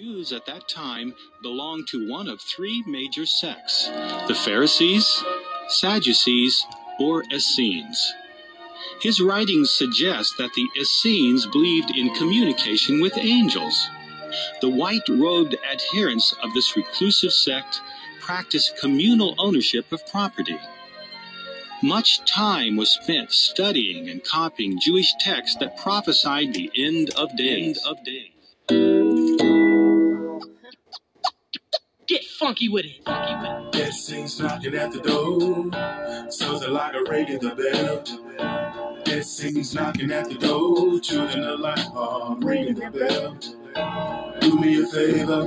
Jews at that time belonged to one of three major sects the Pharisees, Sadducees, or Essenes. His writings suggest that the Essenes believed in communication with angels. The white robed adherents of this reclusive sect practiced communal ownership of property. Much time was spent studying and copying Jewish texts that prophesied the end of days. End of days. Funky with it. Funky with it. Blessings knocking at the door. Something like a ringing the bell. Blessings knocking at the door. Children light uh, are ringing the bell. Do me a favor.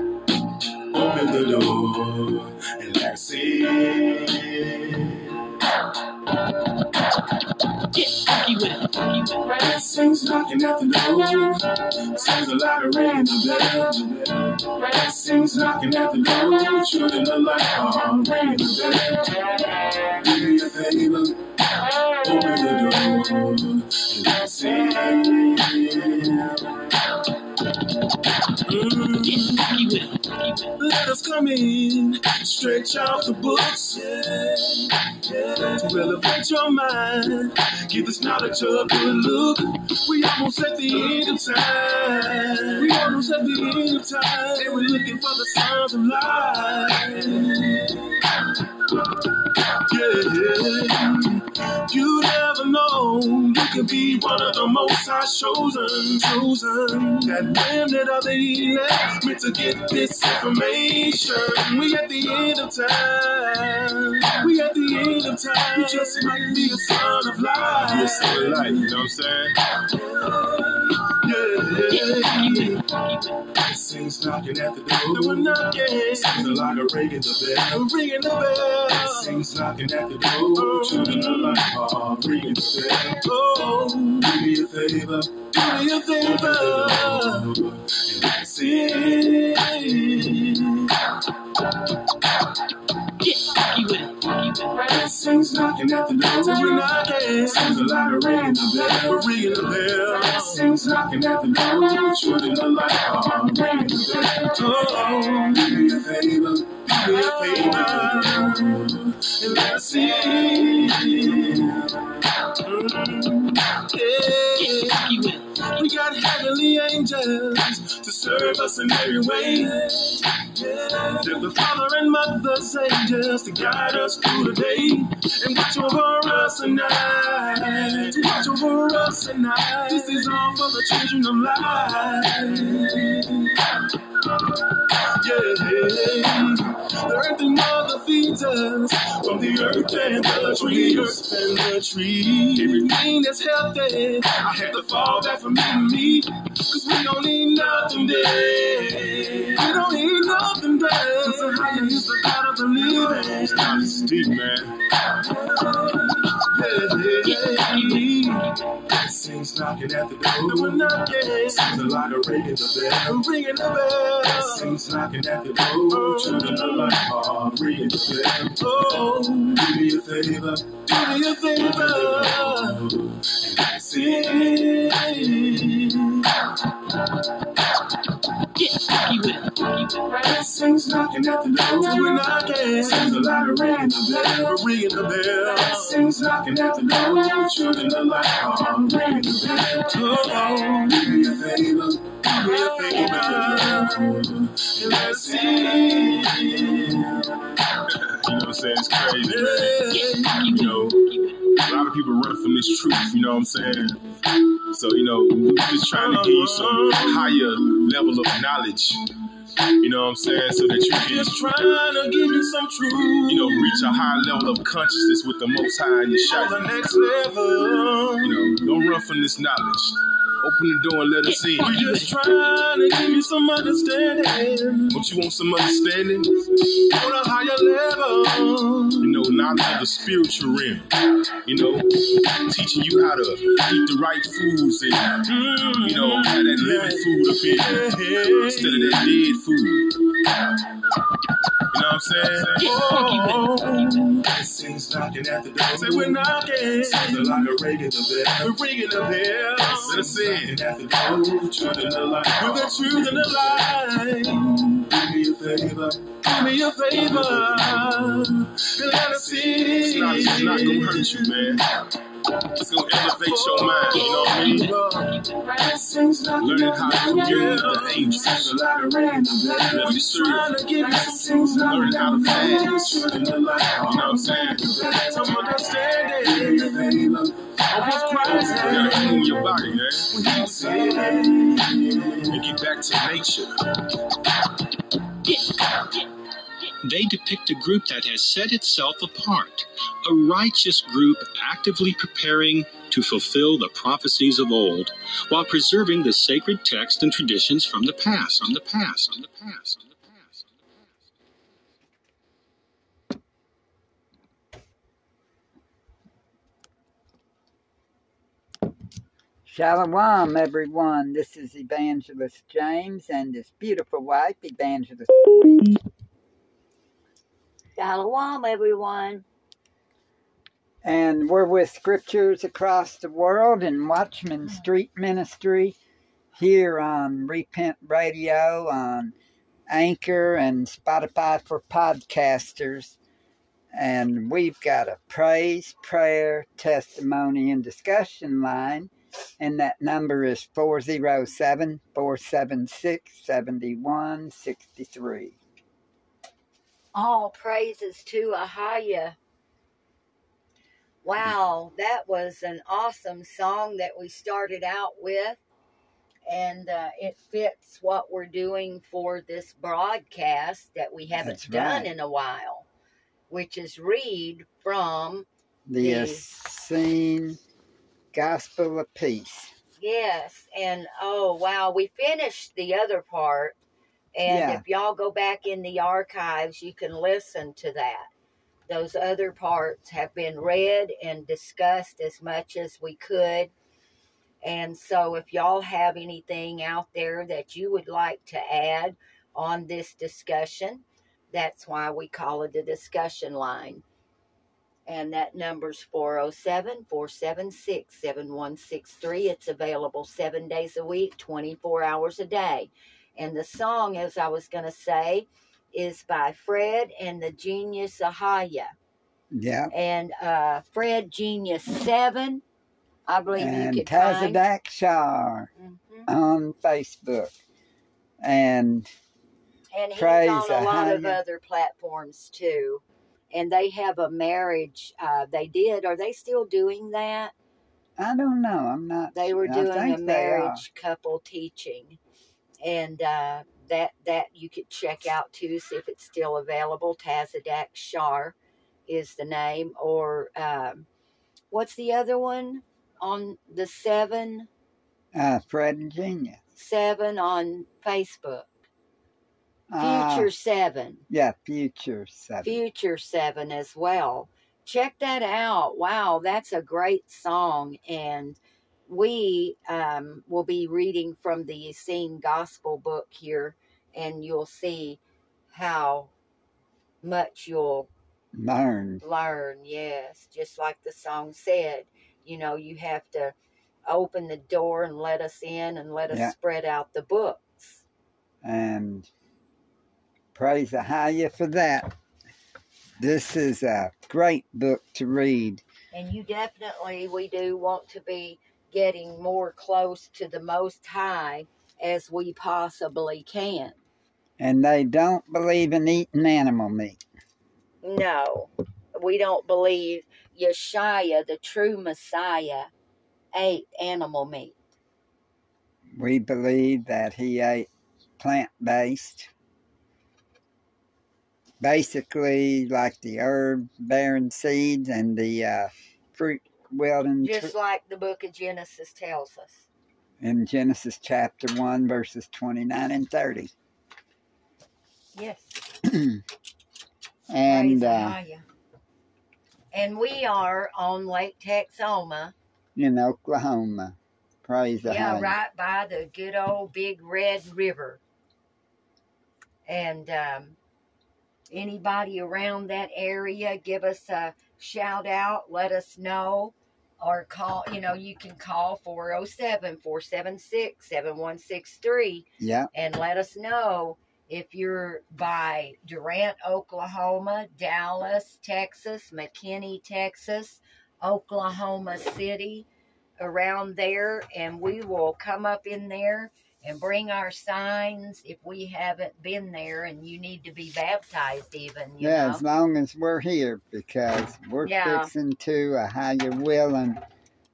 Open the door and let's in. Get funky with it. Funky with it. Blessings knocking at the door. Sounds a lot of the bell. Blessings knocking at the door. Children of light ringing the bell. Do me a favor. Open the door let's in. Mm. Let us come in, stretch out the books, yeah, yeah, elevate your mind. Give us knowledge a good look. We almost at the end of time. We almost at the end of time, and we're looking for the signs of life. Yeah, you never know. You could be one of the most high chosen, chosen. That remnant of the elect meant to get this information. We at the end of time. We at the end of time. You just might be a son of light. You're of light, you know what I'm saying? yeah. yeah. Yeah. Blessings knocking at the door. We're knocking. Sounds like a ringing the bell. Ringing the bell. Blessings knocking at the door. Children of light are ringing the bell. Oh, do me a favor. Do me a favor. It. Blessings knocking at the door. We're knocking. Sounds like a ringing the bell. Ringing the bell. Blessings knocking at the door. Children of light are ringing the bell. Oh, do me a favor. Do me a favor. And that's it. Mm, Get yeah. We got heavenly angels to serve us in every way. They're the father and mother's angels to guide us through the day and watch over us at night. To watch over us at night. This is all for the children of light. Yeah, the earth and mother feeds us from the earth and the trees, earth and the trees. Everything that's healthy, I have to fall back from eating meat, cause we don't need nothing dead. We don't need nothing dead. The higher is the God of the living. It's deep, man. Yeah. Knocking at the door. We're knocking. Sounds like a ringing the bell. Ringing the bell. Blessings knocking at the door. Children of light are ringing the bell. Oh, do me a favor. Do me a favor. And Blessings knocking at the door. We're knocking. Sounds like a ringing the bell. Ringing the bell. Blessings knocking at the door. Children are ringing the bell. Oh, do me a favor. Do me a favor. And that's it. You know what I'm saying? It's crazy, man. You know, a lot of people run from this truth, you know what I'm saying? So, you know, we're just trying to give you some higher level of knowledge, you know what I'm saying? So that you can, Just trying to give you some truth. you know, reach a high level of consciousness with the most high in your shot. the next level. You know, don't run from this knowledge. Open the door and let us in. We just trying to give you some understanding Don't you want some understanding? on a higher level. You know, knowledge of the spiritual realm. You know, teaching you how to eat the right foods and, mm-hmm. you know, have that living food up in instead of that dead food. You know what I'm saying? Get funky with it. Funky with it. Blessings knocking at the door. Say we're knocking. Something like a ringing the bell. We're ringing the bell. Let us in. At the. Truth in the light. Truth in the light. Do me a favor. Do me a favor. Let us It's not, it's not gonna hurt you, man. It's gonna elevate your mind, you know what I mean? Learning how to commune with the angels. Let them serve. Learning how to fast. You know what I'm saying? Some understanding You gotta clean your body, man. And get back to nature. They depict a group that has set itself apart, a righteous group actively preparing to fulfill the prophecies of old, while preserving the sacred text and traditions from the past, from the past, from the past, from the past. Shalom, everyone. This is Evangelist James and his beautiful wife, Evangelist. Shalom, everyone. And we're with Scriptures Across the World and Watchman mm. Street Ministry here on Repent Radio, on Anchor, and Spotify for podcasters. And we've got a praise, prayer, testimony, and discussion line. And that number is 407 476 7163. All praises to Ahaya. Wow, that was an awesome song that we started out with. And uh, it fits what we're doing for this broadcast that we haven't That's done right. in a while, which is read from, The The- Essene Gospel of Peace. yes, and oh, wow, we finished the other part. And Yeah. if y'all go back in the archives, you can listen to that. Those other parts have been read and discussed as much as we could. And so, if y'all have anything out there that you would like to add on this discussion, that's why we call it the discussion line. And that number's 407 476 7163. It's available seven days a week, 24 hours a day. And the song, as I was going to say, is by Fred and the Genius Ahaya. Yeah. And uh, Fred Genius 7, I believe And you could find. Tazadak Shar Mhm. on Facebook. And And he's on a lot of other platforms too. And they have a marriage. Uh, they did. Are they still doing that? I don't know. I'm not. They were doing a think they are. marriage couple teaching, and uh, that that you could check out too, see if it's still available. Tazadak Shar is the name, or um, what's the other one on the seven Uh, Fred and Genius. seven on Facebook? Uh, Future seven. yeah, Future 7. Future Seven as well. Check that out. Wow, that's a great song. And we um, will be reading from the Essene Gospel book here, and you'll see how much you'll Learn. learn. Yes, just like the song said, you know, you have to open the door and let us in and let us Yeah. spread out the books. And praise Ahaya for that. This is a great book to read. And you definitely, we do want to be getting more close to the Most High as we possibly can. And they don't believe in eating animal meat. No, we don't believe Yeshua, the true Messiah, ate animal meat. We believe that he ate plant based. Basically, like the herb bearing seeds and the uh, fruit wielding tr- Just like the book of Genesis tells us. in Genesis chapter 1, verses 29 and 30. Yes. And uh, And we are on Lake Texoma. in Oklahoma. Praise the Yeah, right by the good old big red river. And um, anybody around that area, give us a shout out, let us know, or call. You know, you can call 407 476 7163 Yeah. and let us know if you're by Durant, Oklahoma, Dallas, Texas, McKinney, Texas, Oklahoma City, around there, and we will come up in there and bring our signs if we haven't been there and you need to be baptized even you Yeah, know as long as we're here because we're Yeah. fixing to, uh, Ahaya willing,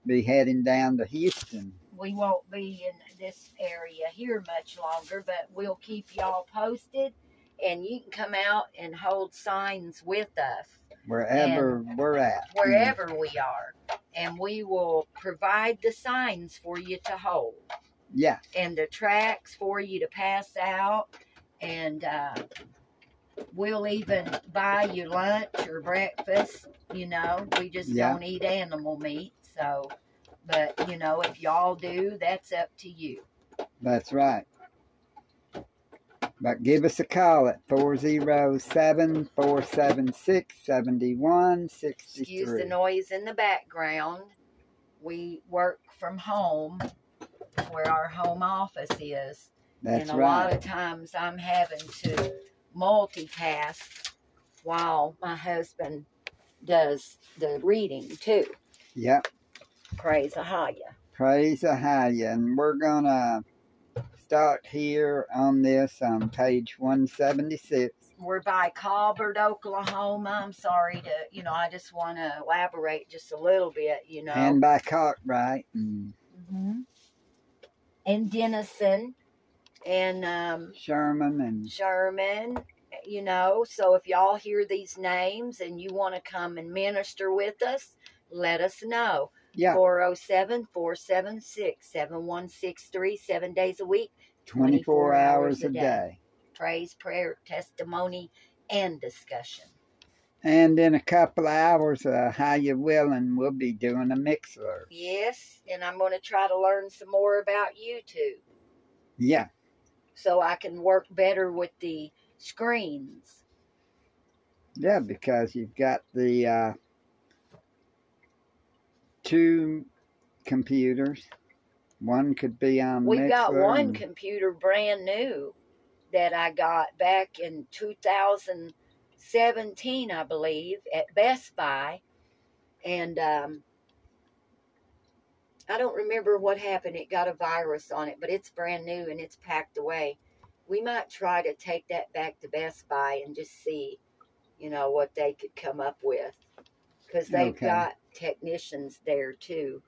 be heading down to Houston. we won't be in this area here much longer, but we'll keep y'all posted. And you can come out and hold signs with us Wherever we're at. wherever we are. And we will provide the signs for you to hold Yeah. and the tracks for you to pass out. And uh, we'll even buy you lunch or breakfast. You know, we just Yeah. don't eat animal meat. So, but, you know, if y'all do, that's up to you. That's right. But give us a call at 407 476 7163. Excuse the noise in the background. We work from home, where our home office is. That's and a lot of times I'm having to multitask while my husband does the reading too. Yep. Praise Ahaya. Praise Ahaya. And we're going to start here on this on page 176. We're by Colbert, Oklahoma. I'm sorry to, you know, I just want to elaborate just a little bit, you know. And by Cartwright. And hmm And Denison and um, Sherman and Sherman, you know. So if y'all hear these names and you want to come and minister with us, let us know. yeah, 407 476 7163, seven days a week, 24 hours a day. Praise, prayer, testimony, and discussion. And in a couple of hours, uh, Ahaya willing, we'll be doing a mixer. Yes, and I'm going to try to learn some more about YouTube Yeah, so I can work better with the screens. yeah, because you've got the uh, two computers. One could be on We've got one and- computer brand new that I got back in 2017, I believe, at Best Buy. And um, I don't remember what happened. It got a virus on it, but it's brand new and it's packed away. We might try to take that back to Best Buy and just see, you know, what they could come up with. Because they've Okay. got technicians there too.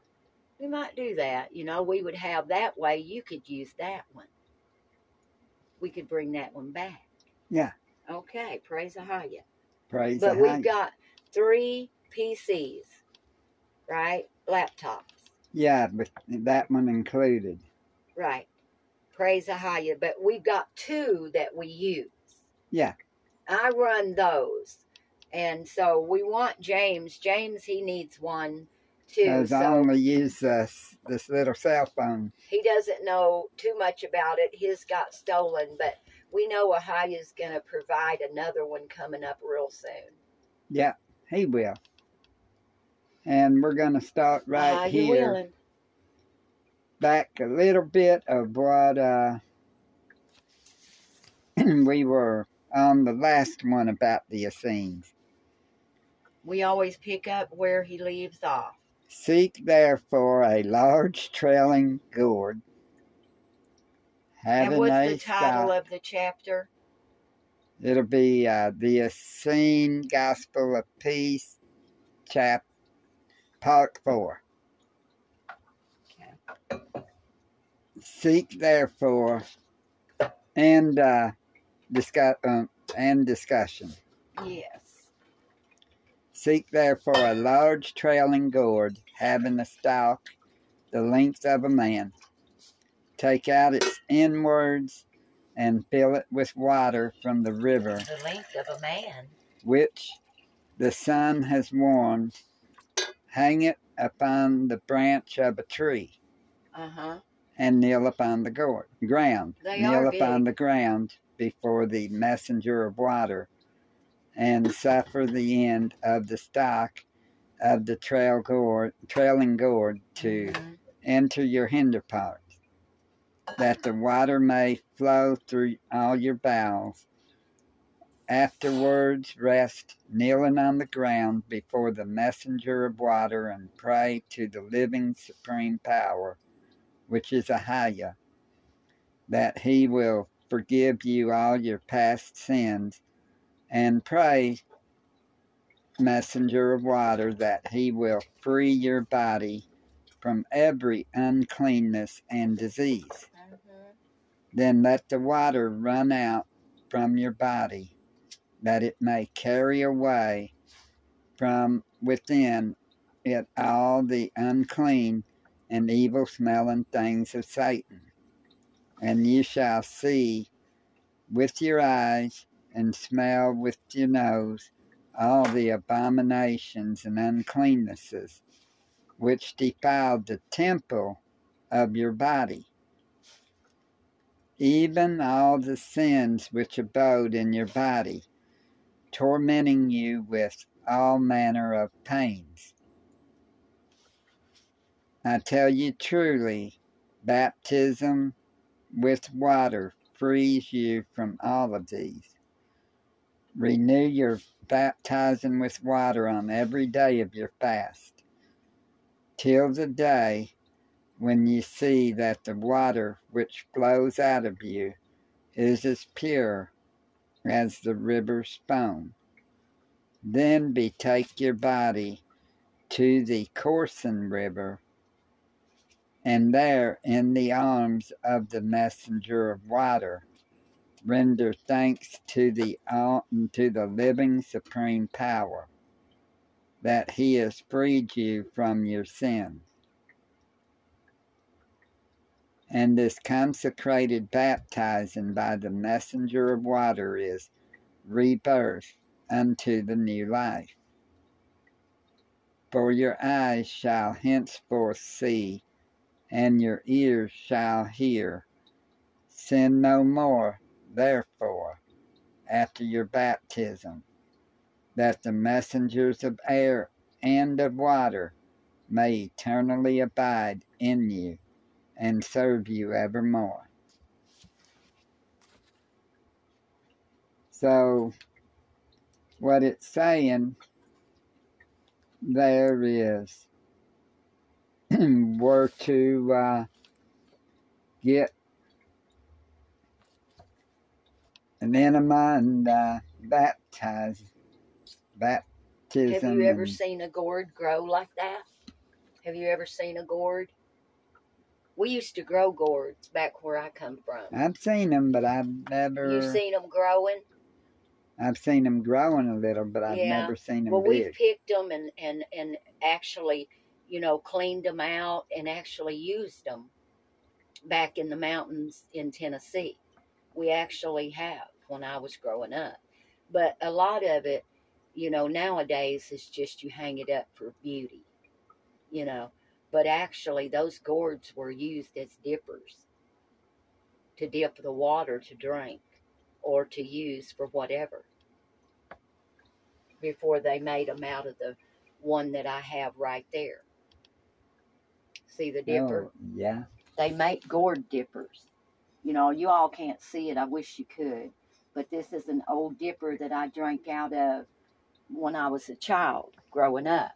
We might do that. You know, we would have that way. You could use that one. We could bring that one back. Yeah. Okay. Praise Ahaya. Praise But the we've got three PCs, right? Laptops, Yeah, but that one included. right? Praise Ahaya. But we've got two that we use. Yeah. I run those. And so we want James. James, he needs one too. Because I only use this, this little cell phone. he doesn't know too much about it. His got stolen, but we know Ahaya's going to provide another one coming up real soon. Yeah, he will. And we're going to start right Ahaya here. willing. back a little bit of what uh, we were on the last one about the Essenes. We always pick up where he leaves off. Seek therefore a large trailing gourd, having and what's a the title of the chapter? It'll be uh, the Essene Gospel of Peace, chap, part four. Okay. Seek therefore, and uh, discuss um, and discussion. Yes. Seek therefore a large trailing gourd, having a stalk the length of a man. Take out its inwards and fill it with water from the river The length of a man. which the sun has warmed. Hang it upon the branch of a tree Uh huh. and kneel upon the gourd, ground. They kneel upon the ground before the messenger of water, and suffer the end of the stock of the trail gourd, trailing gourd to Mhm. enter your hinder parts, that the water may flow through all your bowels. Afterwards, rest kneeling on the ground before the messenger of water and pray to the living supreme power, which is Ahaya, that he will forgive you all your past sins, and pray, messenger of water, that he will free your body from every uncleanness and disease. Then let the water run out from your body, that it may carry away from within it all the unclean and evil smelling things of Satan. And you shall see with your eyes and smell with your nose all the abominations and uncleannesses which defiled the temple of your body even all the sins which abode in your body, tormenting you with all manner of pains. I tell you truly, baptism with water frees you from all of these. Renew your baptizing with water on every day of your fast, till the day when you see that the water which flows out of you is as pure as the river Spone. Then betake your body to the Corson River, and there in the arms of the messenger of water render thanks to the uh, to the living supreme power that he has freed you from your sins and this consecrated baptizing by the messenger of water is rebirth unto the new life. For your eyes shall henceforth see, and your ears shall hear. Sin no more, therefore, after your baptism, that the messengers of air and of water may eternally abide in you and serve you evermore. So, what it's saying there is were to uh, get an enema and uh, baptize, baptism. Have you ever and- seen a gourd grow like that? Have you ever seen a gourd? We used to grow gourds back where I come from. I've seen them, but I've never. You've seen them growing? I've seen them growing a little, but I've Yeah. never seen them Well, we've picked them and, and, and actually, you know, cleaned them out and actually used them back in the mountains in Tennessee. We actually have when I was growing up. But a lot of it, you know, nowadays is just you hang it up for beauty, you know. But actually, those gourds were used as dippers to dip the water to drink or to use for whatever before they made them out of the one that I have right there. See the dipper? Oh, yeah. They make gourd dippers. You know, you all can't see it. I wish you could. But this is an old dipper that I drank out of when I was a child growing up.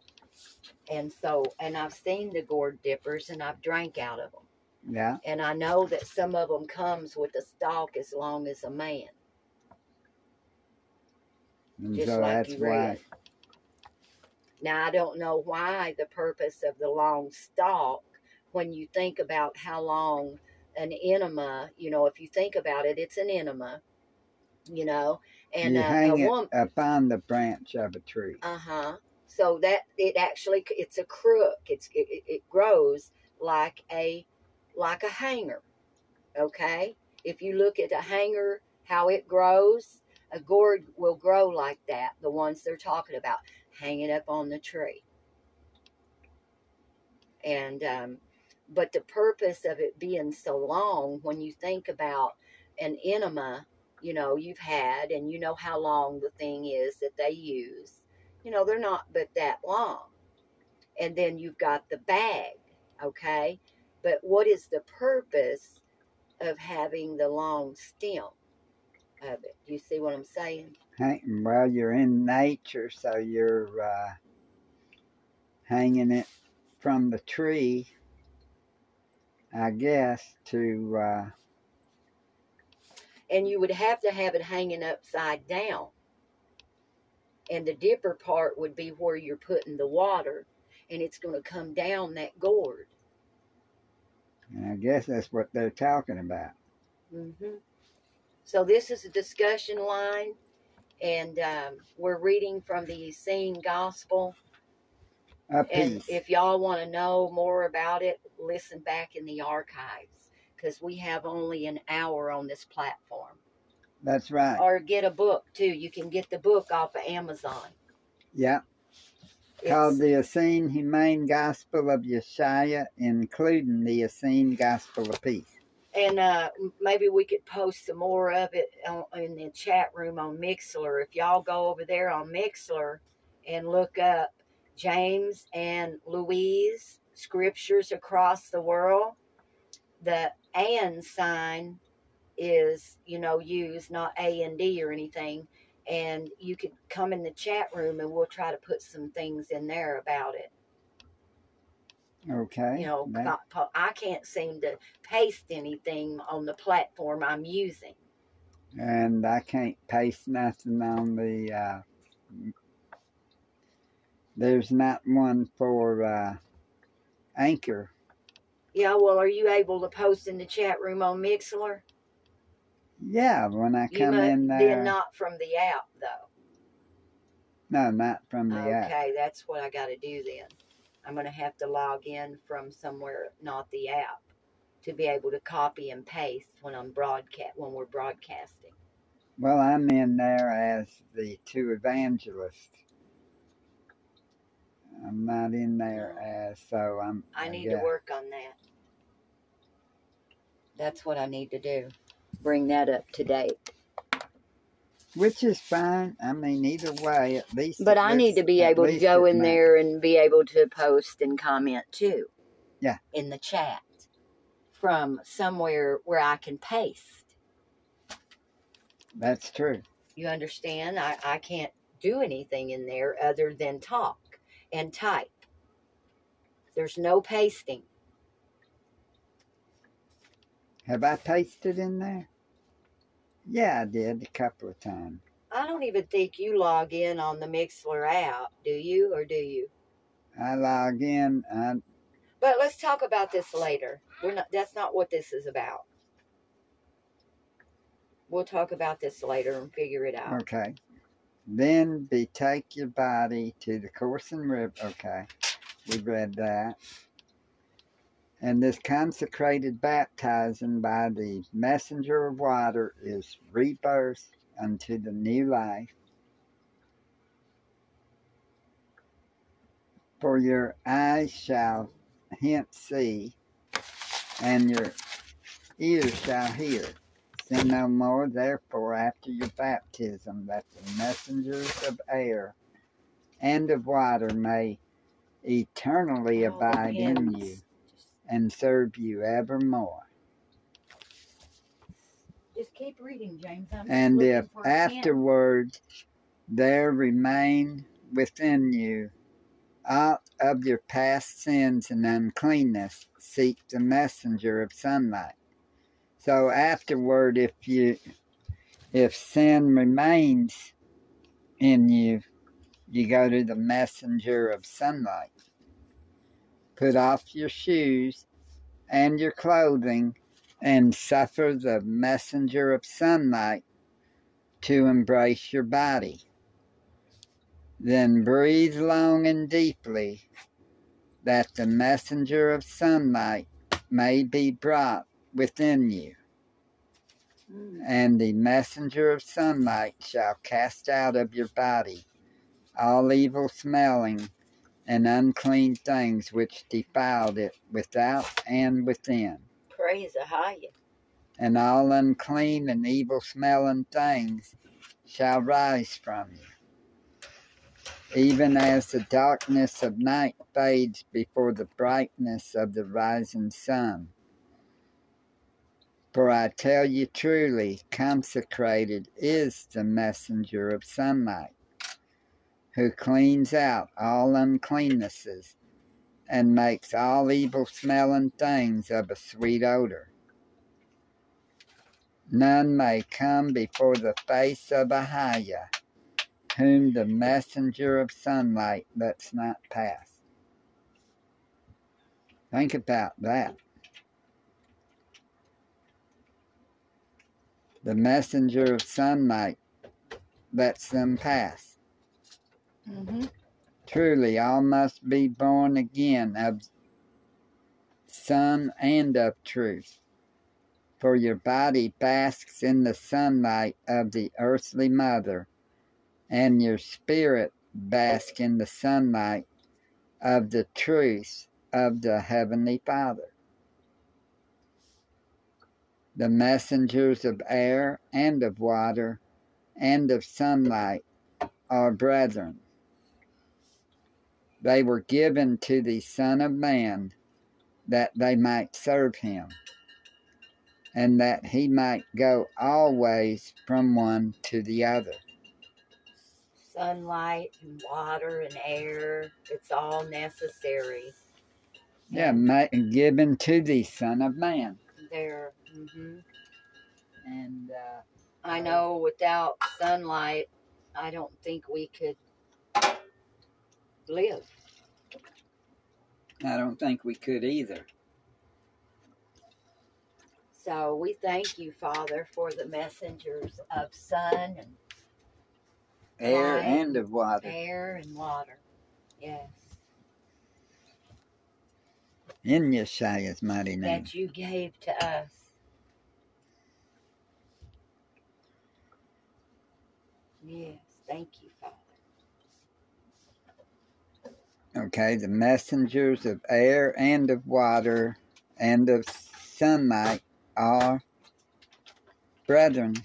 And so, and I've seen the gourd dippers and I've drank out of them. Yeah. And I know that some of them comes with a stalk as long as a man. And just so like that's you why. read. Now I don't know why the purpose of the long stalk when you think about how long an enema, you know, if you think about it, it's an enema, you know, and you uh, hang a it woman, upon the branch of a tree. uh huh. So that it actually it's a crook. It's it, it- grows like a like a hanger. Okay, if you look at a hanger, how it grows, a gourd will grow like that. The ones they're talking about, hanging up on the tree. And um, but the purpose of it being so long, when you think about an enema, you know you've had, and you know how long the thing is that they use you know, they're not but that long. and then you've got the bag, okay? But what is the purpose of having the long stem of it? Do you see what I'm saying? Well, you're in nature, so you're uh, hanging it from the tree, I guess, to. Uh, and you would have to have it hanging upside down. And the dipper part would be where you're putting the water, and it's going to come down that gourd. and I guess that's what they're talking about. mm-hmm. So this is a discussion line, and um, we're reading from the Essene Gospel. And if y'all want to know more about it, listen back in the archives because we have only an hour on this platform. That's right. Or get a book too. You can get the book off of Amazon. Yeah. It's- Called the Essene Humane Gospel of Yeshaya, including the Essene Gospel of Peace. and uh, maybe we could post some more of it on, in the chat room on Mixlr. If y'all go over there on Mixlr and look up James and Louise scriptures across the world, the and sign is you know use not A and D or anything. And you could come in the chat room and we'll try to put some things in there about it. Okay. You know, That- I can't seem to paste anything on the platform I'm using. and I can't paste nothing on the. Uh, there's not one for uh, Anchor. Yeah, well, are you able to post in the chat room on Mixlr? Yeah, when I come must, in there. then not from the app though. no, not from the app. Okay, that's what I got to do then. I'm gonna have to log in from somewhere, not the app, to be able to copy and paste when I'm broadcast when we're broadcasting. Well, I'm in there as the two evangelists. I'm not in there oh. as so I'm. I need to work on that. That's what I need to do. Bring that up to date. Which is fine. I mean, either way, at least. But I need to be able to go in ma- there and be able to post and comment too. Yeah. In the chat from somewhere where I can paste. That's true. You understand? I, I can't do anything in there other than talk and type. There's no pasting. Have I pasted in there? Yeah, I did a couple of times. I don't even think you log in on the Mixlr app, do you? Or do you? I log in. I, But let's talk about this later. We're not that's not what this is about. We'll talk about this later and figure it out. okay. Then betake your body to the course and river. Okay, we read that. And this consecrated baptizing by the messenger of water is rebirth unto the new life. For your eyes shall hence see, and your ears shall hear. Sin no more, therefore, after your baptism, that the messengers of air and of water may eternally All abide in you and serve you evermore. Just keep reading, James. I'm And if for a pen. afterward there remain within you aught of your past sins and uncleanness, seek the messenger of sunlight. So afterward, if you if sin remains in you, you go to the messenger of sunlight. Put off your shoes and your clothing and suffer the messenger of sunlight to embrace your body. Then breathe long and deeply that the messenger of sunlight may be brought within you. And the messenger of sunlight shall cast out of your body all evil smelling and unclean things which defiled it without and within. Praise Ahaya. and all unclean and evil smelling things shall rise from you. even as the darkness of night fades before the brightness of the rising sun. For I tell you truly, consecrated is the messenger of sunlight, who cleans out all uncleannesses and makes all evil smelling things of a sweet odor. None may come before the face of Ahia, whom the messenger of sunlight lets not pass. Think about that. The messenger of sunlight lets them pass. Mm-hmm. Truly, all must be born again of sun and of truth. For your body basks in the sunlight of the earthly mother, and your spirit basks in the sunlight of the truth of the heavenly Father. The messengers of air and of water and of sunlight are brethren. They were given to the Son of Man that they might serve him, and that he might go always from one to the other. Sunlight and water and air, it's all necessary. Yeah, ma- given to the Son of Man. There. hmm And uh, I know without sunlight, I don't think we could live. I don't think we could either. So we thank you, Father, for the messengers of sun and Air Light. and of water. air and water. Yes. In Yeshua's mighty name. That you gave to us. Yes. Thank you, Father. Okay, the messengers of air and of water and of sunlight are brethren.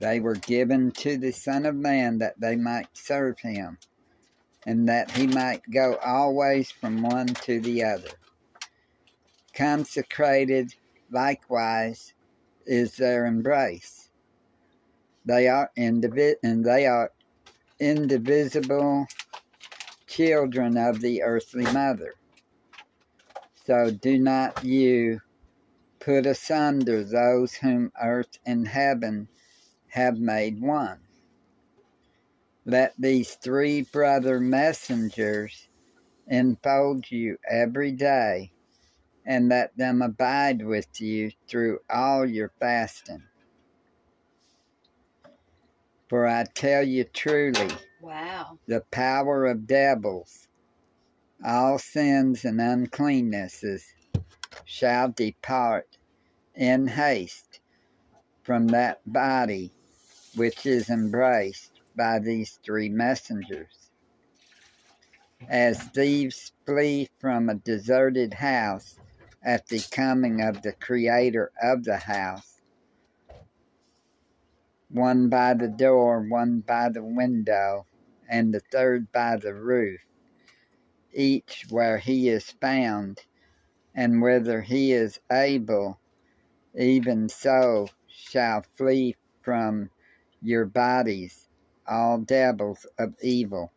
They were given to the Son of Man that they might serve him, and that he might go always from one to the other. Consecrated likewise is their embrace. They are indivi- and they are indivisible children of the earthly mother. So do not you put asunder those whom earth and heaven have made one. Let these three brother messengers enfold you every day, and let them abide with you through all your fasting. For I tell you truly, Wow. the power of devils, all sins and uncleannesses shall depart in haste from that body which is embraced by these three messengers. As thieves flee from a deserted house at the coming of the creator of the house, one by the door, one by the window, and the third by the roof, each where he is found, and whether he is able, even so shall flee from your bodies all devils of evil,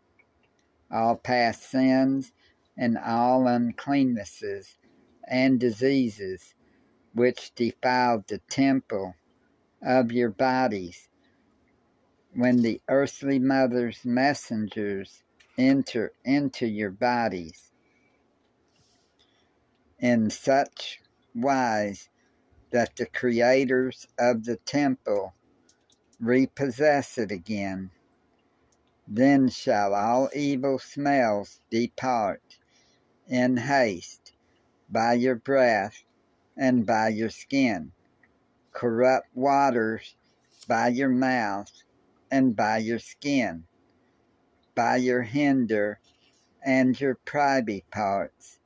all past sins, and all uncleannesses and diseases which defiled the temple of your bodies when the earthly mother's messengers enter into your bodies in such wise that the creators of the temple repossess it again. Then shall all evil smells depart in haste by your breath and by your skin, corrupt waters by your mouth and by your skin, by your hinder and your privy parts,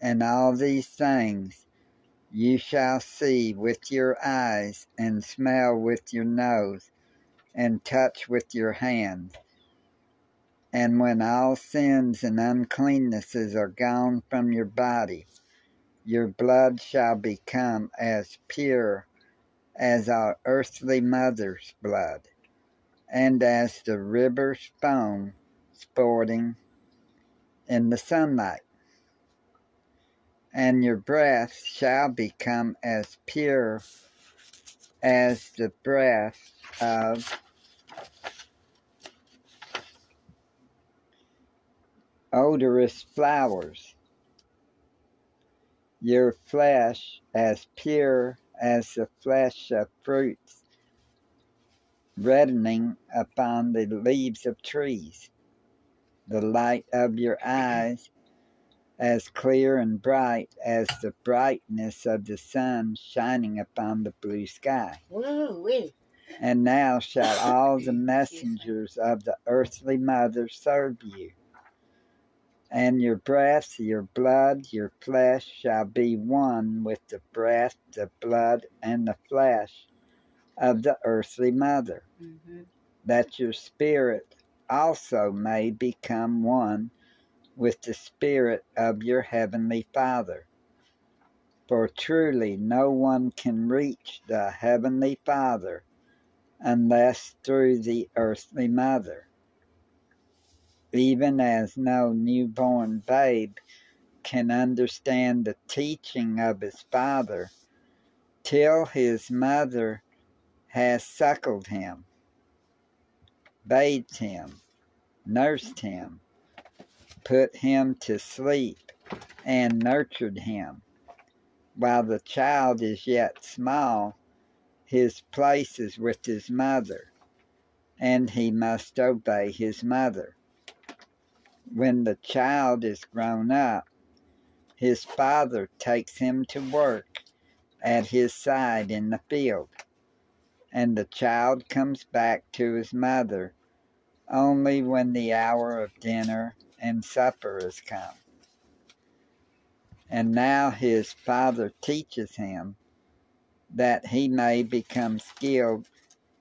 and all these things you shall see with your eyes, and smell with your nose, and touch with your hands, And when all sins and uncleannesses are gone from your body, your blood shall become as pure as our earthly mother's blood, and as the river's foam sporting in the sunlight. And your breath shall become as pure as the breath of odorous flowers. Your flesh as pure as the flesh of fruits reddening upon the leaves of trees. The light of your eyes as clear and bright as the brightness of the sun shining upon the blue sky. Woo-wee. And now shall all the messengers of the earthly mother serve you. And your breath, your blood, your flesh shall be one with the breath, the blood, and the flesh of the earthly mother, hmm that your spirit also may become one with the spirit of your heavenly Father. For truly no one can reach the heavenly Father unless through the earthly mother. Even as no newborn babe can understand the teaching of his father till his mother has suckled him, bathed him, nursed him, put him to sleep, and nurtured him. While the child is yet small, his place is with his mother, and he must obey his mother. When the child is grown up, his father takes him to work at his side in the field, and the child comes back to his mother only when the hour of dinner and supper is come. And now his father teaches him that he may become skilled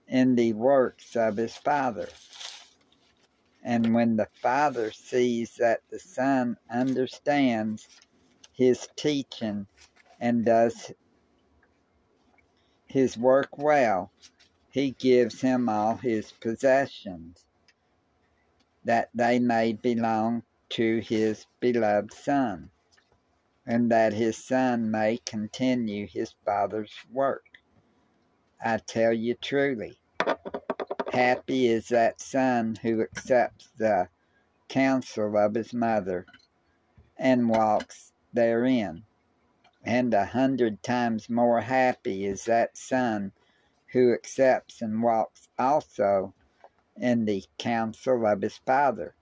in the works of his father. And when the father sees that the son understands his teaching and does his work well, he gives him all his possessions, that they may belong to his beloved son, and that his son may continue his father's work. I tell you truly, happy is that son who accepts the counsel of his mother and walks therein. And a hundred times more happy is that son who accepts and walks also in the counsel of his father.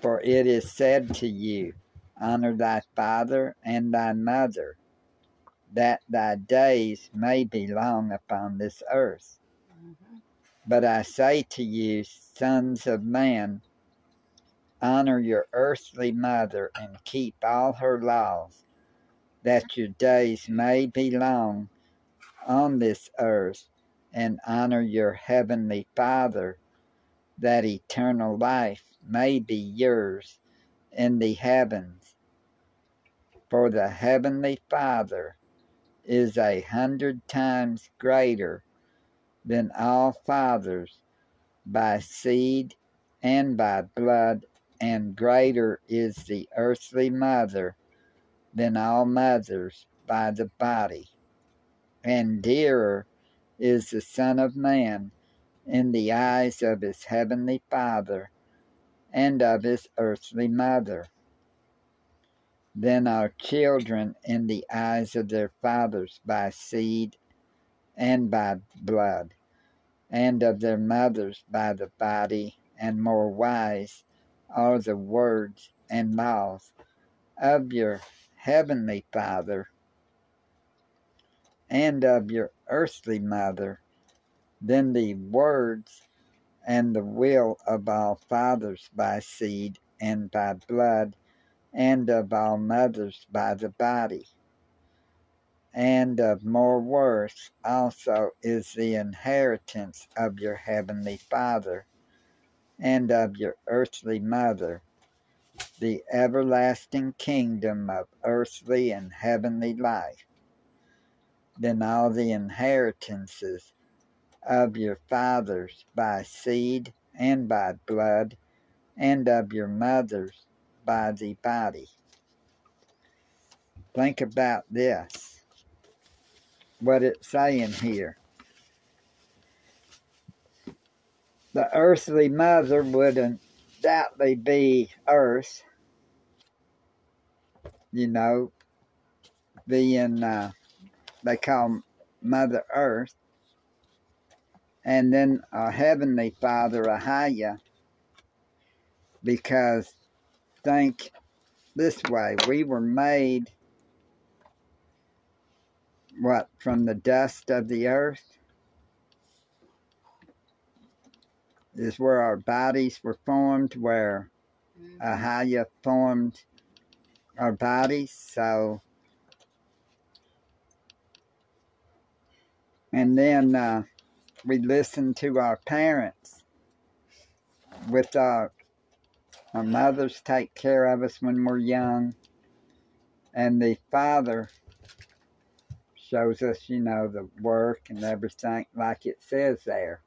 For it is said to you, Honor thy father and thy mother, that thy days may be long upon this earth. hmm But I say to you, sons of man, honor your earthly mother and keep all her laws, that your days may be long on this earth, and honor your heavenly Father, that eternal life may be yours in the heavens. For the heavenly Father is a hundred times greater than all fathers by seed and by blood, and greater is the earthly mother than all mothers by the body, and dearer is the Son of Man in the eyes of his heavenly Father and of his earthly mother than are children in the eyes of their fathers by seed and by blood, and of their mothers by the body, and more wise are the words and laws of your heavenly Father and of your earthly mother than the words and the will of all fathers by seed and by blood, and of all mothers by the body. And of more worth also is the inheritance of your heavenly Father, and of your earthly mother, the everlasting kingdom of earthly and heavenly life. Then all the inheritances of your fathers by seed and by blood, and of your mothers by the body. Think about this. What it's saying here. The earthly mother would undoubtedly be earth, you know, being, uh, they call Mother Earth. And then our Heavenly Father, Ahaya, because think this way we were made what from the dust of the earth is where our bodies were formed where mm-hmm. uh, ahaya formed our bodies so and then uh, we listen to our parents with our our mothers take care of us when we're young. And the father shows us, you know, the work and everything like it says there.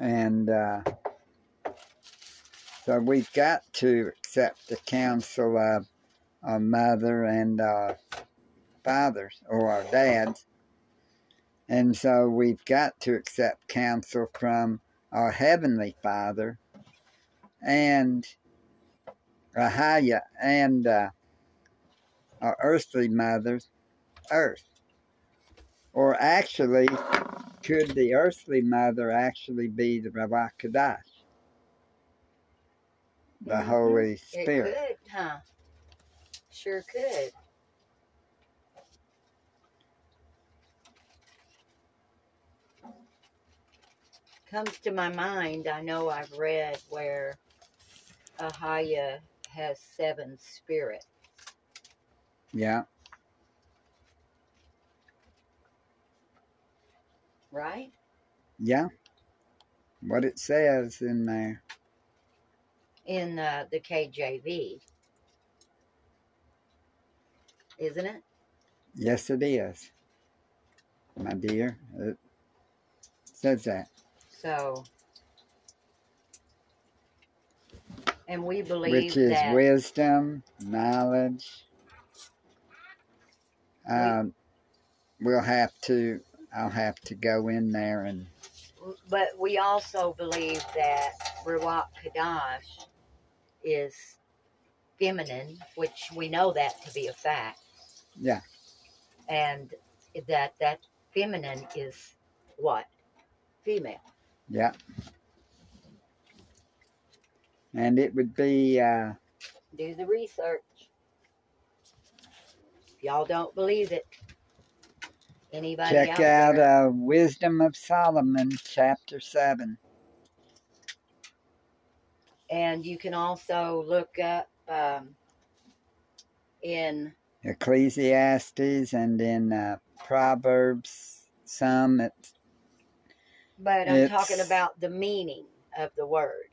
And uh, so we've got to accept the counsel of our mother and our fathers or our dads. And so we've got to accept counsel from our Heavenly Father and Rahaya and uh, our earthly mothers, Earth. Or actually, could the earthly mother actually be the Ruach Kadash, the Mhm. Holy Spirit? It could, huh? Sure could. Comes to my mind, I know I've read where Ahaya has seven spirits. Yeah, right? yeah. What it says in there. In uh, the KJV, isn't it? Yes, it is, my dear. It says that. So, and we believe which is wisdom, knowledge. Um, we'll have to. I'll have to go in there and but we also believe that Ruach Kadash is feminine, which we know that to be a fact. Yeah. And that that feminine is what? Female. yeah. And it would be uh, Do the research. If y'all don't believe it, anybody check out, out uh, Wisdom of Solomon, chapter seven. and you can also look up um, in Ecclesiastes and in uh, Proverbs. Some it's But I'm talking about the meaning of the word,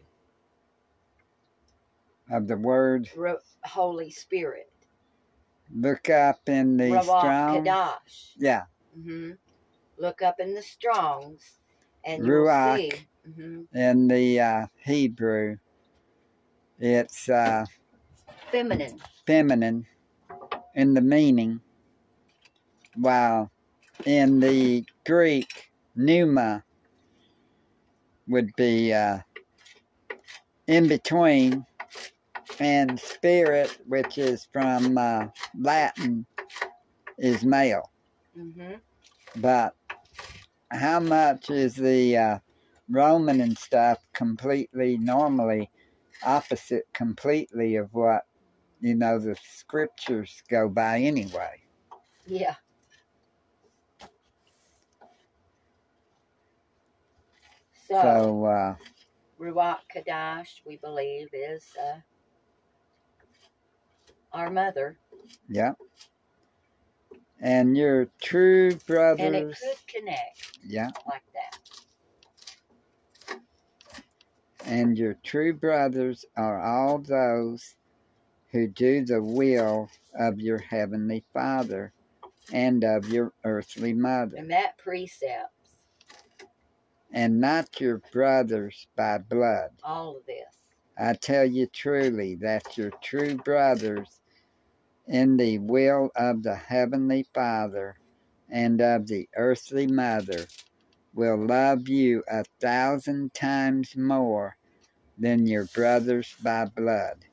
of the word. Ro- Holy Spirit, Look up in the Ravak strong. Kadash. Yeah, hmm Look up in the Strongs, and Ruach. you'll see. hmm in the uh, Hebrew, it's uh, Feminine. feminine in the meaning, while in the Greek, pneuma would be uh, in between, and spirit, which is from uh, Latin, is male. Hmm But how much is the uh, Roman and stuff completely normally opposite completely of what you know the scriptures go by anyway? Yeah. So, So uh, Ruach Kadash, we believe, is uh, our mother. yeah, And your true And it brothers, could connect yeah, like that. and your true brothers are all those who do the will of your heavenly Father and of your earthly mother, And that precepts and not your brothers by blood. all of this. I tell you truly that your true brothers in the will of the Heavenly Father and of the earthly Mother will love you a thousand times more than your brothers by blood.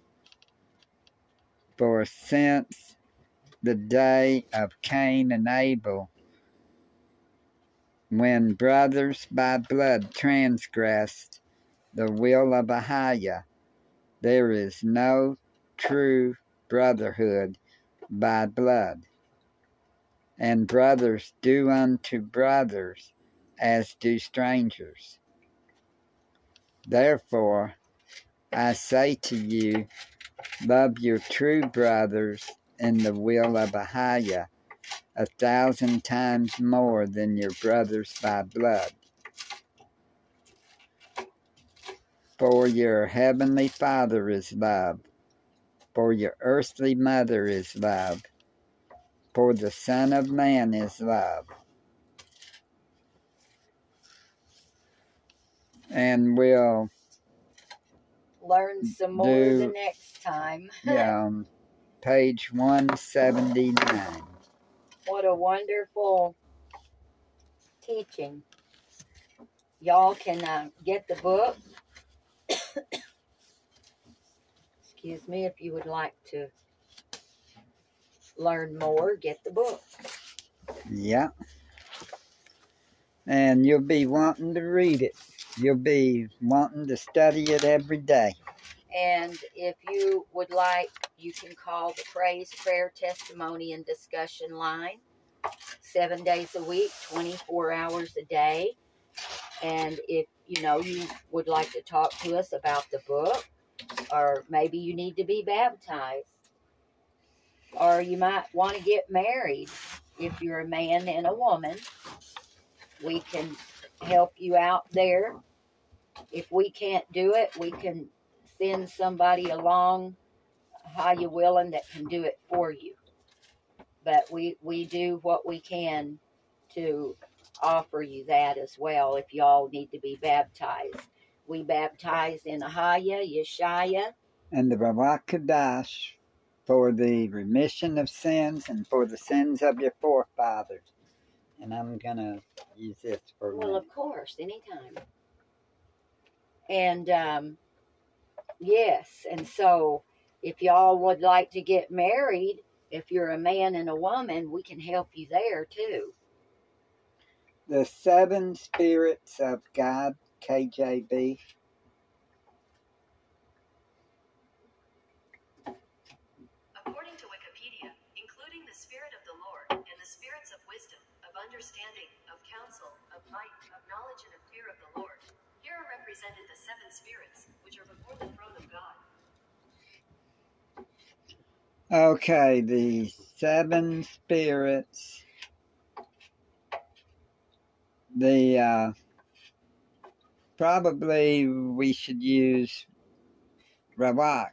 For since the day of Cain and Abel, when brothers by blood transgressed the will of Ahaya, there is no true brotherhood by blood. And brothers do unto brothers as do strangers. Therefore, I say to you, love your true brothers in the will of Ahaya a thousand times more than your brothers by blood. For your heavenly Father is love, for your earthly mother is love, for the Son of Man is love. And we'll, Learn some more Do- the next time. yeah, on page 179. what a wonderful teaching. Y'all can uh, get the book. Excuse me, if you would like to learn more, get the book. Yeah. And you'll be wanting to read it. You'll be wanting to study it every day. And if you would like, you can call the Praise, Prayer, Testimony, and Discussion line seven days a week, 24 hours a day. And if you know you would like to talk to us about the book, or maybe you need to be baptized, or you might want to get married. If you're a man and a woman, we can help you out there. If we can't do it, we can send somebody along how you willing that can do it for you. But we we do what we can to offer you that as well if y'all need to be baptized we baptize in ahaya yeshaya. And the Ruach Kadash for the remission of sins and for the sins of your forefathers. And I'm going to use this for well of course anytime. And um yes and so if y'all would like to get married if you're a man and a woman we can help you there too. The Seven Spirits of God, KJB. According to Wikipedia, including the Spirit of the Lord and the spirits of wisdom, of understanding, of counsel, of might, of knowledge, and of fear of the Lord, here are represented the seven spirits, which are before the throne of God. Okay, the seven spirits. The uh, probably we should use Rawak.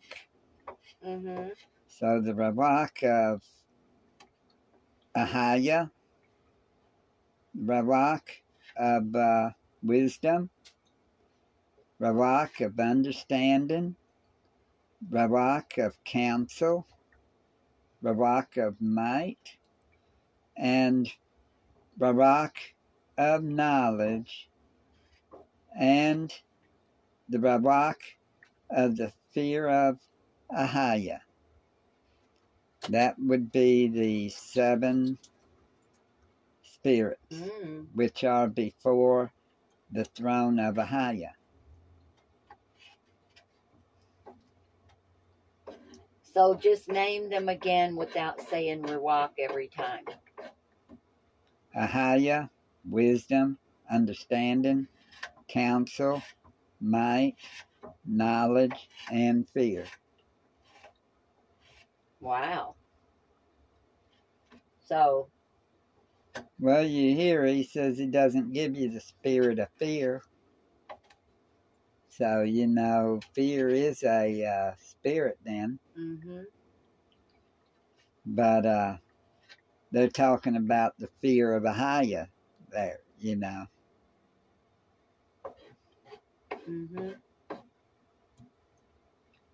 mm-hmm So the Rawak of Ahaya, Rawak of uh, wisdom, Rawak of understanding, Rawak of counsel, Rawak of might, and Rawak of knowledge, and the Rawak of the fear of Ahaya. That would be the seven spirits mm. which are before the throne of Ahaya. So just name them again without saying Ruach every time. Ahaya, wisdom, understanding, counsel, might, knowledge, and fear. Wow. So Well, you hear he says he doesn't give you the spirit of fear. So, you know, fear is a uh, spirit then. Mm-hmm. But uh, they're talking about the fear of Ahaya there, you know. Mm-hmm.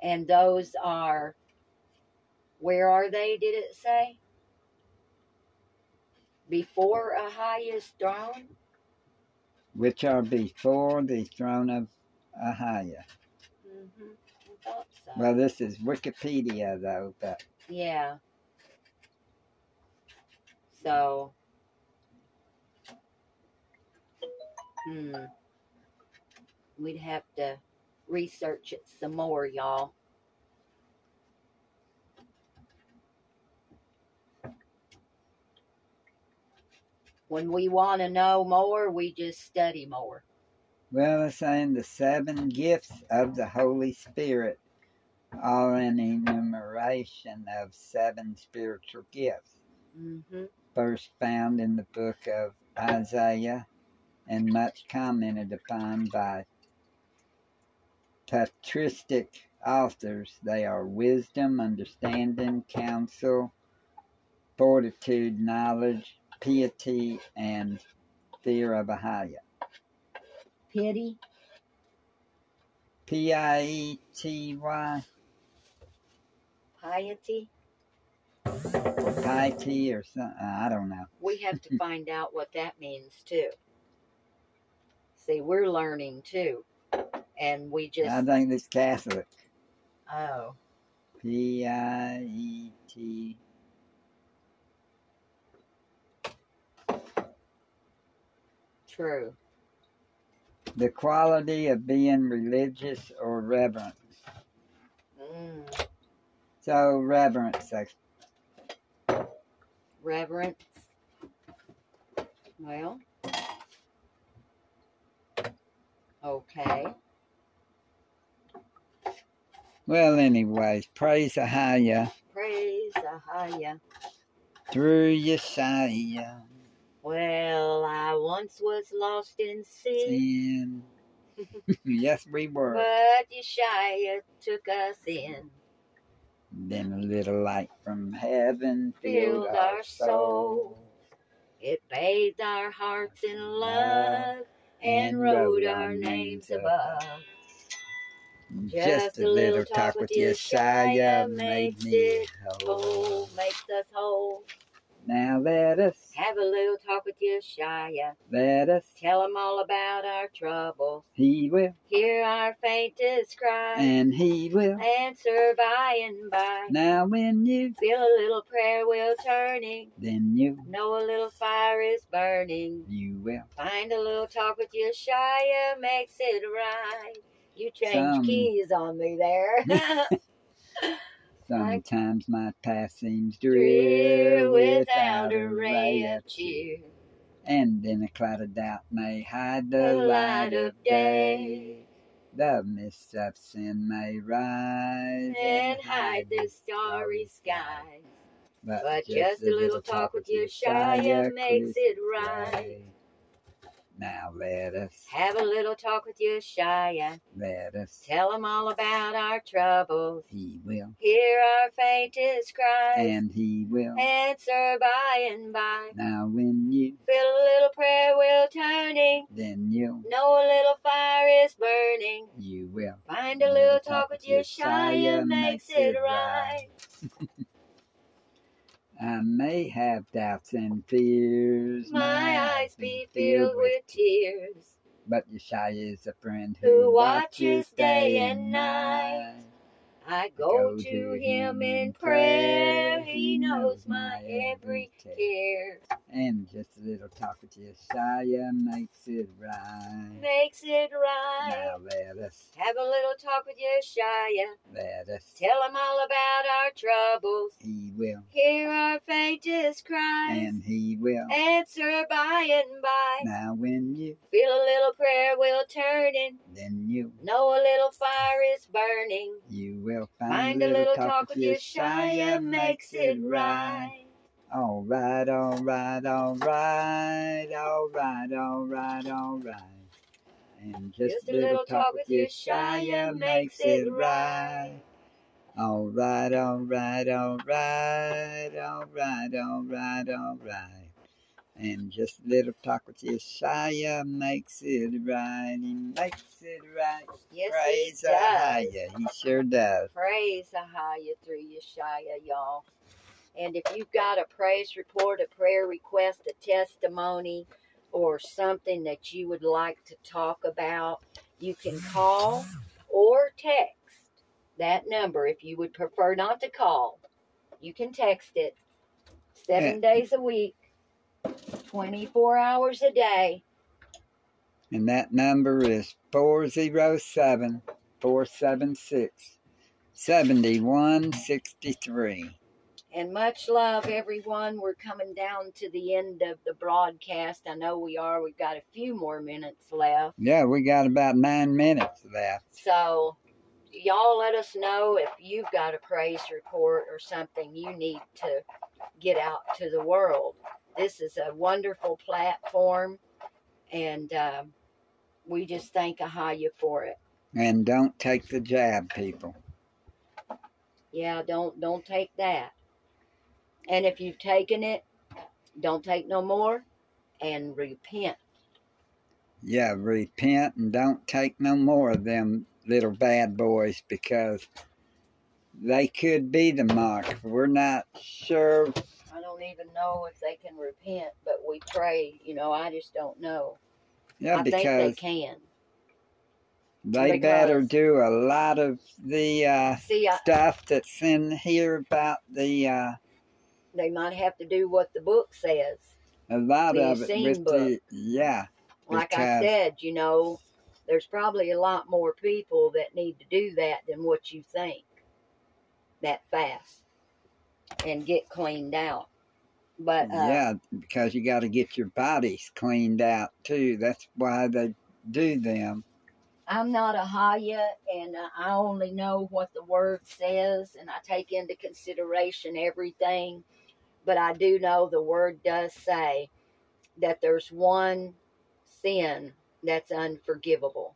And those are, where are they, did it say? Before Ahaya's throne? Which are before the throne of Ahaya. Mm-hmm. So. Well, this is Wikipedia, though, but Yeah. So, hmm. We'd have to research it some more, y'all. When we want to know more, we just study more. Well, it's saying the seven gifts of the Holy Spirit are an enumeration of seven spiritual gifts, Mm-hmm. first found in the book of Isaiah and much commented upon by patristic authors. They are wisdom, understanding, counsel, fortitude, knowledge, piety, and fear of Ahaya. Pity. P I E T Y, Piety. piety, or something. Uh, I don't know. We have to find out what that means too. See, we're learning too. And we just I think it's Catholic. oh. P I E T. True. The quality of being religious or reverent. Mm. So reverence, Reverence. Well. Okay. Well, anyways, praise Ahaya Praise Ahaya. through Yeshaya. Well, I once was lost in sin, Sin. yes, we were. but Yeshua took us in. Then a little light from heaven filled Filled our our soul. It bathed our hearts in love and wrote our names above. Just a little talk with Yeshaya made me whole. makes us whole. Now let us, Have a little talk with Yeshua. let us, Tell him all about our troubles. he will, Hear our faintest cry. and he will. Answer by and by. Now when you, Feel a little prayer wheel turning. then you, Know a little fire is burning. you will. Find a little talk with Yeshua makes it right. You changed Some- keys on me there. Sometimes my path seems Drear without a ray of cheer. And then a cloud of doubt may hide The light of day. The mists of sin may rise And hide the starry skies. But, But just a little talk with Yeshua makes it right. Now let us, Have a little talk with Yeshua. let us, Tell him all about our troubles. he will, Hear our faintest cries. and he will. Answer by and by. Now when you, Feel a little prayer wheel turning. then you, Know a little fire is burning. you will. Find a little talk with Yeshua makes it right. I may have doubts and fears. My eyes be filled with tears. But Yeshua is a friend who, Who watches day and night. I go to him in prayer. He knows my every care. And just a little talk with Yeshua makes it right. Makes it right. Now let us, Have a little talk with Yeshua. let us, Tell him all about our troubles. he will, Hear our faintest cries. and he will. Answer by and by. Now when you, Feel a little prayer wheel turning. then you, Know a little fire is burning. you will find, Find a little talk with Yeshua makes it right. All right, all right, all right, all right, all right, all right. And just, Just a little talk with Yeshaya makes it right. All right, all right, all right, all right, all right, all right. And just a little talk with Yeshaya makes it right. He makes it right. Yes, Praise he does. He sure does. Praise Ahaya through Yeshaya, y'all. And if you've got a praise report, a prayer request, a testimony, or something that you would like to talk about, you can call or text that number. If you would prefer not to call, you can text it seven days a week, 24 hours a day. And that number is 407 476 7163. And much love, everyone. We're coming down to the end of the broadcast. I know we are. We've got a few more minutes left. Yeah, we got about nine minutes left. So, y'all let us know if you've got a praise report or something you need to get out to the world. This is a wonderful platform, and um, we just thank Ahaya for it. And don't take the jab, people. Yeah, don't don't take that. And if you've taken it, don't take no more, and repent. Yeah, repent and don't take no more of them little bad boys because they could be the mark. We're not sure. I don't even know if they can repent, but we pray. You know, I just don't know. Yeah, I think they because can. they better do a lot of the uh, See, I, stuff that's in here about the uh, they might have to do what the book says. a lot The of it with the yeah Like I said, you know, there's probably a lot more people that need to do that than what you think that fast and get cleaned out. But uh, yeah because you got to get your bodies cleaned out too. That's why they do them. I'm not a Haya, and uh, I only know what the word says, and I take into consideration everything. But I do know the word does say that there's one sin that's unforgivable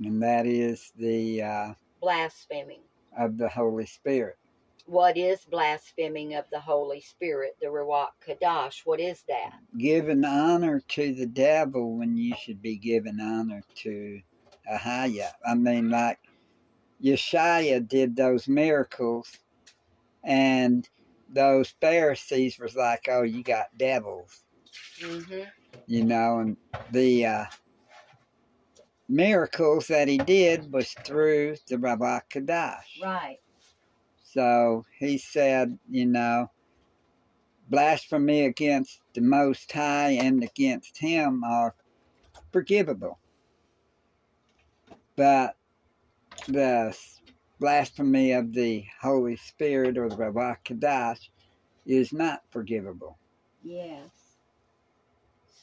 and that is the uh, blaspheming. of the Holy Spirit. What is blaspheming of the Holy Spirit, the Ruach Kadash? What is that? Giving honor to the devil when you should be giving honor to Ahaya. I mean, like Yeshaya did those miracles, and those Pharisees was like, "Oh, you got devils," hmm you know, and the uh, miracles that he did was through the Ruach Kadash. Right. So he said, you know, blasphemy against the Most High and against Him are forgivable. But the blasphemy of the Holy Spirit or the Ruach Kadash is not forgivable. Yes.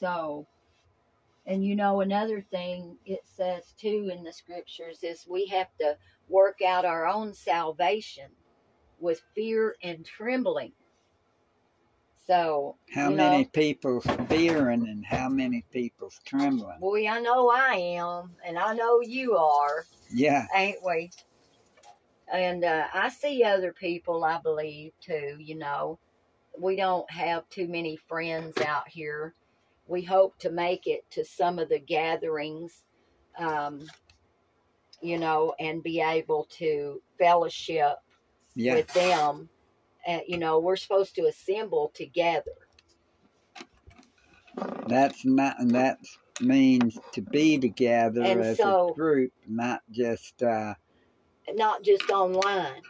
So, and you know, another thing it says too in the scriptures is we have to work out our own salvation with fear and trembling. So, How many know, people's fearing and how many people's trembling? boy, I know I am, and I know you are, Yeah, ain't we? And uh, I see other people, I believe, too, you know. We don't have too many friends out here. We hope to make it to some of the gatherings, um, you know, and be able to fellowship yeah. with them. Uh, you know, we're supposed to assemble together. That's not, and that means to be together And as so- a group, not just, uh, not just online.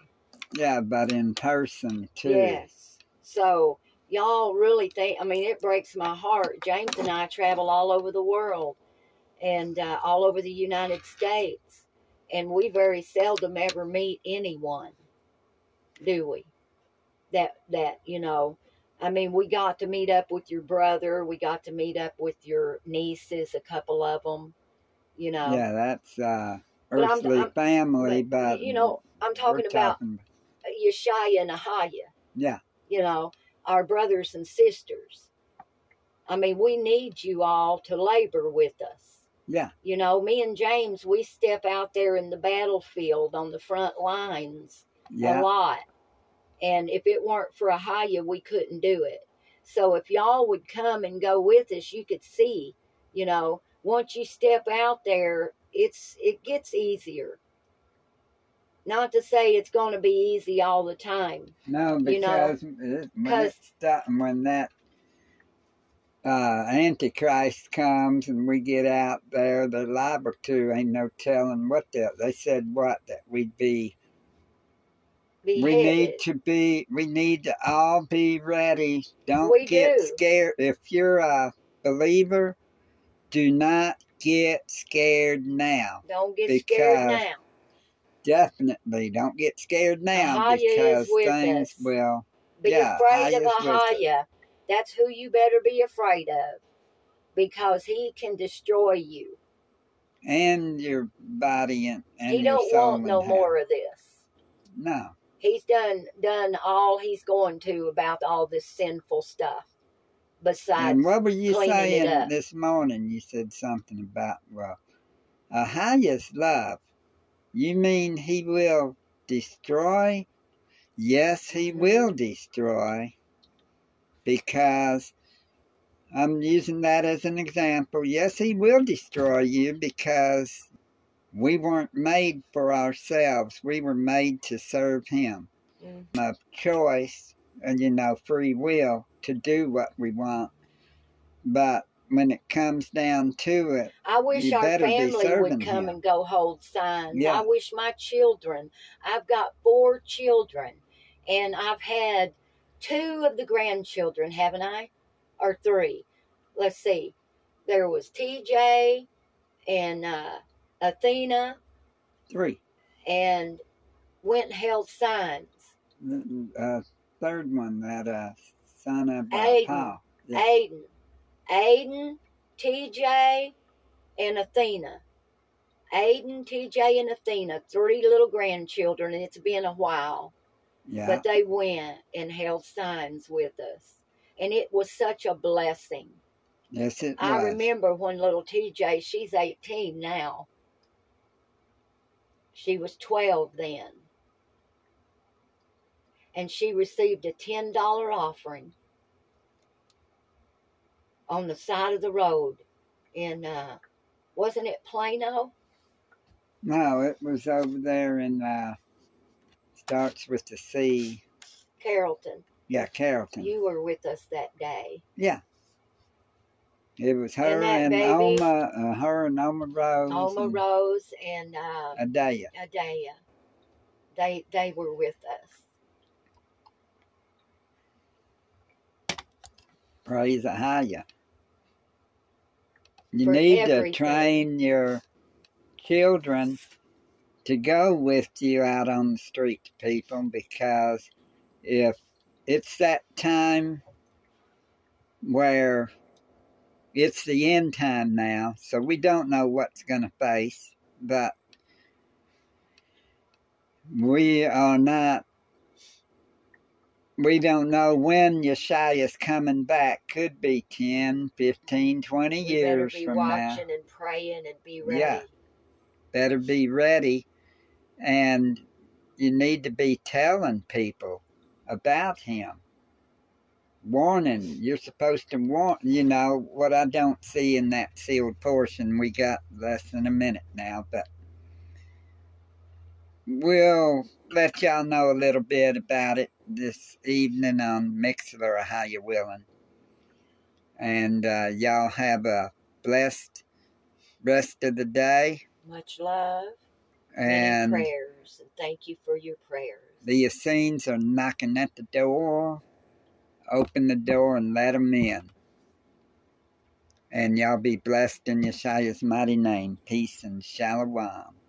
yeah, but in person too. Yes. So y'all really think? I mean, it breaks my heart. James and I travel all over the world, and uh, all over the United States, and we very seldom ever meet anyone, do we? That that you know. I mean, we got to meet up with your brother. We got to meet up with your nieces, a couple of them. You know. Yeah, that's uh, But I'm- earthly I'm- family, but, but you know, I'm talking about talking- Yeshaya and Ahaya. Yeah. You know, our brothers and sisters. I mean, we need you all to labor with us. Yeah. You know, me and James, we step out there in the battlefield on the front lines Yeah. a lot. And if it weren't for Ahaya, we couldn't do it. So if y'all would come and go with us, you could see, you know, once you step out there, it's it gets easier. Not to say it's going to be easy all the time. No, You know, because when, 'cause- it sta- when that uh, Antichrist comes and we get out there, they're liable to. Ain't no telling what they They said what that we'd be. We need to be. We need to all be ready. Don't We get do. scared. If you're a believer, do not get scared now. Don't get scared now. Definitely, don't get scared now because things us. will. Be Yeah, afraid of. Ahaya. That's who you better be afraid of. Because he can destroy you. and your body and, and he your don't soul want no more of this. No, He's done done all he's going to about all this sinful stuff. Besides and what were you saying this morning? You said something about well, a highest love. You mean he will destroy? Yes, he Mhm. will destroy, because I'm using that as an example. Yes, he will destroy you because we weren't made for ourselves. We were made to serve him. Mm. of choice and you know free will to do what we want but when it comes down to it I wish our family would come him. and go hold signs. Yeah. I wish my children, I've got four children, and I've had two of the grandchildren, haven't I? Or three. Let's see. There was TJ and uh, Athena, three and went and held signs. the uh, third one that uh son of Aiden. Paul Yeah. Aiden, Aiden, TJ, and Athena. Aiden, TJ, and Athena, three little grandchildren, and it's been a while. yeah But they went and held signs with us. And it was such a blessing. yes it I was remember when little TJ, she's 18 now. She was 12 then. And she received a $10 offering on the side of the road in, uh, wasn't it Plano? no it was over there in uh starts with the C Carrollton. yeah Carrollton You were with us that day. It was her and baby- Oma uh, her and Oma Rose Alma and Rose and uh, Adaya Adaya. They they were with us. Praise Ahaya. You For need everything. to train your children to go with you out on the street, people, because if it's that time where it's the end time now, so we don't know what's going to face, but we are not we don't know when Yeshua's coming back. Could be 10, 15, 20 We better years be from now. watching and praying and be ready. Yeah. Better be ready. And you need to be telling people about him. Warning. You're supposed to warn. You know, what I don't see in that sealed portion, we got less than a minute now, but we'll let y'all know a little bit about it this evening on Mixlr or How You Willing. And uh, y'all have a blessed rest of the day. Much love And prayers. And thank you for your prayers. the Essenes are knocking at the door. Open the door and let them in. And y'all be blessed in Yeshua's mighty name. Peace and shalom.